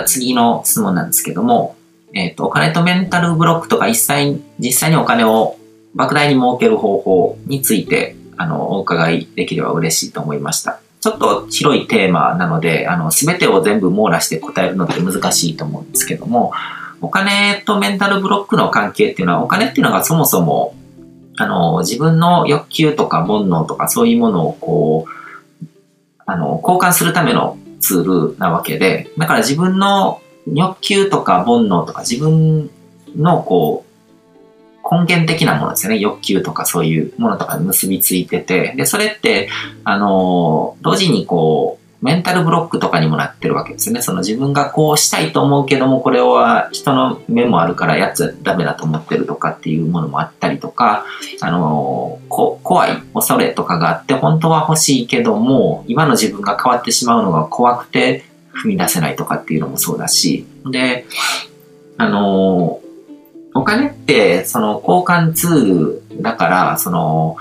った次の質問なんですけども、えっ、と、お金とメンタルブロックとか一切、実際にお金を莫大に儲ける方法について、あの、お伺いできれば嬉しいと思いました。ちょっと広いテーマなので、あの、すべてを全部網羅して答えるのって難しいと思うんですけども、お金とメンタルブロックの関係っていうのは、お金っていうのがそもそも、あの、自分の欲求とか煩悩とかそういうものをこう、あの、交換するためのツールなわけで、だから自分の欲求とか煩悩とか自分のこう、根源的なものですよね。欲求とかそういうものとかに結びついてて、で、それって、あの、同時にこう、メンタルブロックとかにもなってるわけですね。その自分がこうしたいと思うけども、これは人の目もあるからやっちゃダメだと思ってるとかっていうものもあったりとか、あのこ、怖い恐れとかがあって、本当は欲しいけども、今の自分が変わってしまうのが怖くて踏み出せないとかっていうのもそうだし、で、あのお金って、その交換ツールだから、その、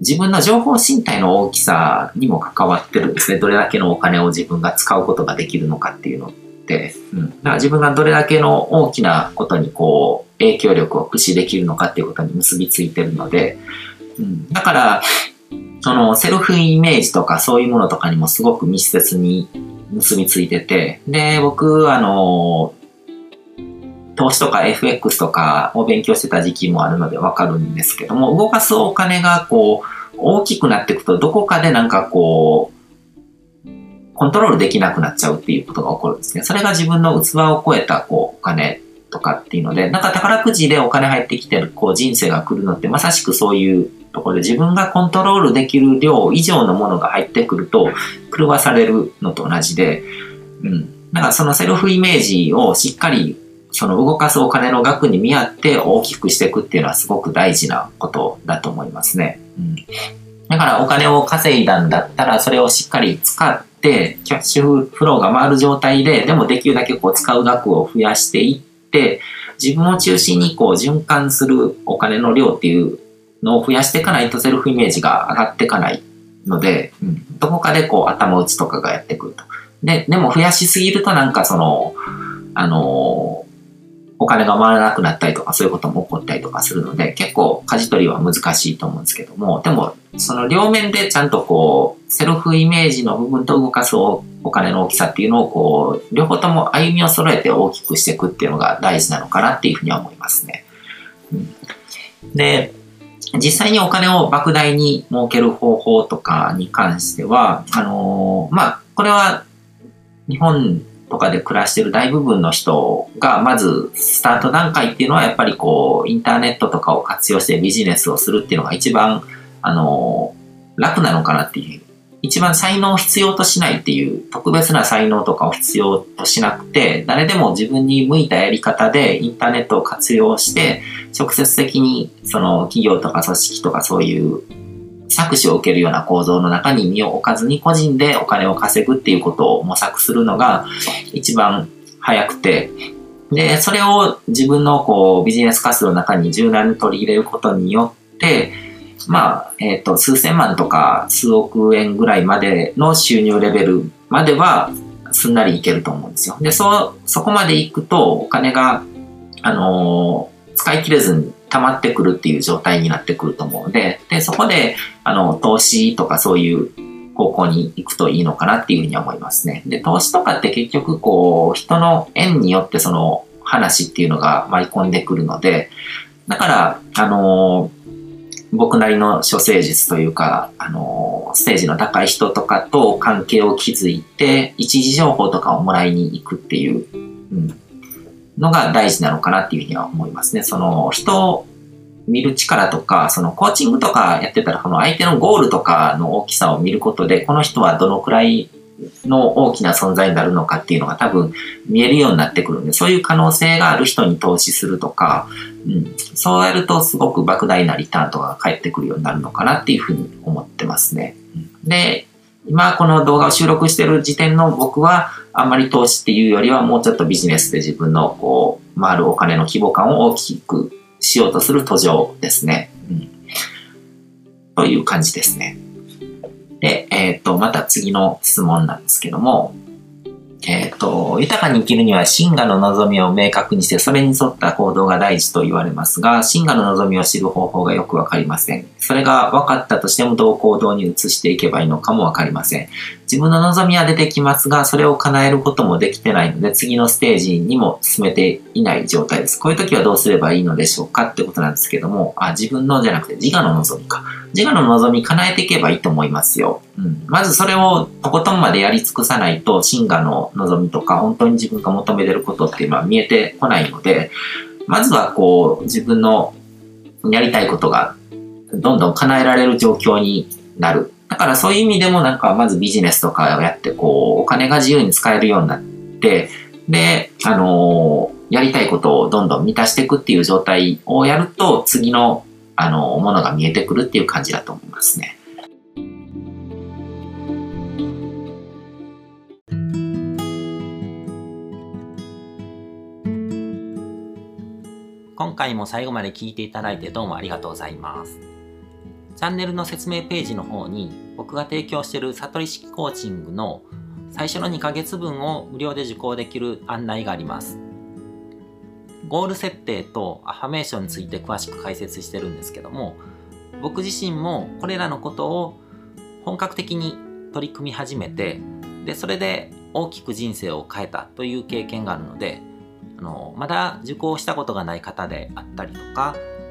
自分の情報身体の大きさにも関わってるんですね。どれだけのお金を自分が使うことができるのかっていうのって。うん。だから自分がどれだけの大きなことにこう、影響力を駆使できるのかっていうことに結びついてるので、うん。だから、そのセルフイメージとかそういうものとかにもすごく密接に結びついてて、で、僕、あの、投資とか FX とかを勉強してた時期もあるのでわかるんですけども、動かすお金がこう、大きくなっていくと、どこかでなんかこう、コントロールできなくなっちゃうっていうことが起こるんですね。それが自分の器を超えたこうお金とかっていうので、なんか宝くじでお金入ってきてるこう人生が来るのってまさしくそういうところで自分がコントロールできる量以上のものが入ってくると狂わされるのと同じで、うん。だかそのセルフイメージをしっかりその動かすお金の額に見合って大きくしていくっていうのはすごく大事なことだと思いますね。うん、だからお金を稼いだんだったらそれをしっかり使ってキャッシュフローが回る状態ででもできるだけこう使う額を増やしていって自分を中心にこう循環するお金の量っていうのを増やしていかないとセルフイメージが上がっていかないので、うん、どこかでこう頭打ちとかがやってくると。で、でも増やしすぎるとなんかその、あのお金が回らなくなったりとか、そういうことも起こったりとかするので、結構舵取りは難しいと思うんですけども、でも、その両面でちゃんとこう、セルフイメージの部分と動かすお金の大きさっていうのをこう、両方とも歩みを揃えて大きくしていくっていうのが大事なのかなっていうふうには思いますね。うん、で、実際にお金を莫大に儲ける方法とかに関しては、あのー、まあ、これは日本とかで暮らしてる大部分の人が、まずスタート段階っていうのはやっぱりこう、インターネットとかを活用してビジネスをするっていうのが一番、あの、楽なのかなっていう。一番才能を必要としないっていう、特別な才能とかを必要としなくて、誰でも自分に向いたやり方でインターネットを活用して、直接的にその企業とか組織とかそういう搾取を受けるような構造の中に身を置かずに個人でお金を稼ぐっていうことを模索するのが一番早くて、で、それを自分のこうビジネス活動の中に柔軟に取り入れることによって、まあ、えっ、ー、と、数千万とか数億円ぐらいまでの収入レベルまではすんなりいけると思うんですよ。で、そ、そこまで行くとお金が、あのー、使い切れずに溜まってくるっていう状態になってくると思うので、で、そこで、あの、投資とかそういう方向に行くといいのかなっていうふうに思いますね。で、投資とかって結局こう、人の縁によってその話っていうのが舞い込んでくるので、だから、あの僕なりの処世術というか、あのステージの高い人とかと関係を築いて、一時情報とかをもらいに行くっていう、うん、のが大事なのかなっていうふうには思いますね。その人を見る力とか、そのコーチングとかやってたら、この相手のゴールとかの大きさを見ることで、この人はどのくらいの大きな存在になるのかっていうのが多分見えるようになってくるんで、そういう可能性がある人に投資するとか、うん、そうやるとすごく莫大なリターンとかが返ってくるようになるのかなっていうふうに思ってますね。で、今この動画を収録してる時点の僕は、あんまり投資っていうよりはもうちょっとビジネスで自分のこう、回るお金の規模感を大きくしようとする途上ですね。うん、という感じですね。で、えっ、ー、と、また次の質問なんですけども、と、豊かに生きるには真我の望みを明確にして、それに沿った行動が大事と言われますが、真我の望みを知る方法がよくわかりません。それが分かったとしてもどう行動に移していけばいいのかもわかりません。自分の望みは出てきますが、それを叶えることもできてないので、次のステージにも進めていない状態です。こういう時はどうすればいいのでしょうかってことなんですけども、あ、自分のじゃなくて自我の望みか。自我の望み叶えていけばいいと思いますよ。うん。まずそれをとことんまでやり尽くさないと、真我の望みとか、本当に自分が求めてることっていうのは見えてこないので、まずはこう、自分のやりたいことがどんどん叶えられる状況になる。だからそういう意味でもなんかまずビジネスとかをやってこう、お金が自由に使えるようになって、で、あのー、やりたいことをどんどん満たしていくっていう状態をやると、次の、あのー、ものが見えてくるっていう感じだと思いますね。今回も最後まで聞いていただいてどうもありがとうございます。チャンネルの説明ページの方に僕が提供している悟り式コーチングの最初の2ヶ月分を無料で受講できる案内があります。ゴール設定とアファメーションについて詳しく解説してるんですけども僕自身もこれらのことを本格的に取り組み始めてでそれで大きく人生を変えたという経験があるのであのまだ受講したことがない方であったりとか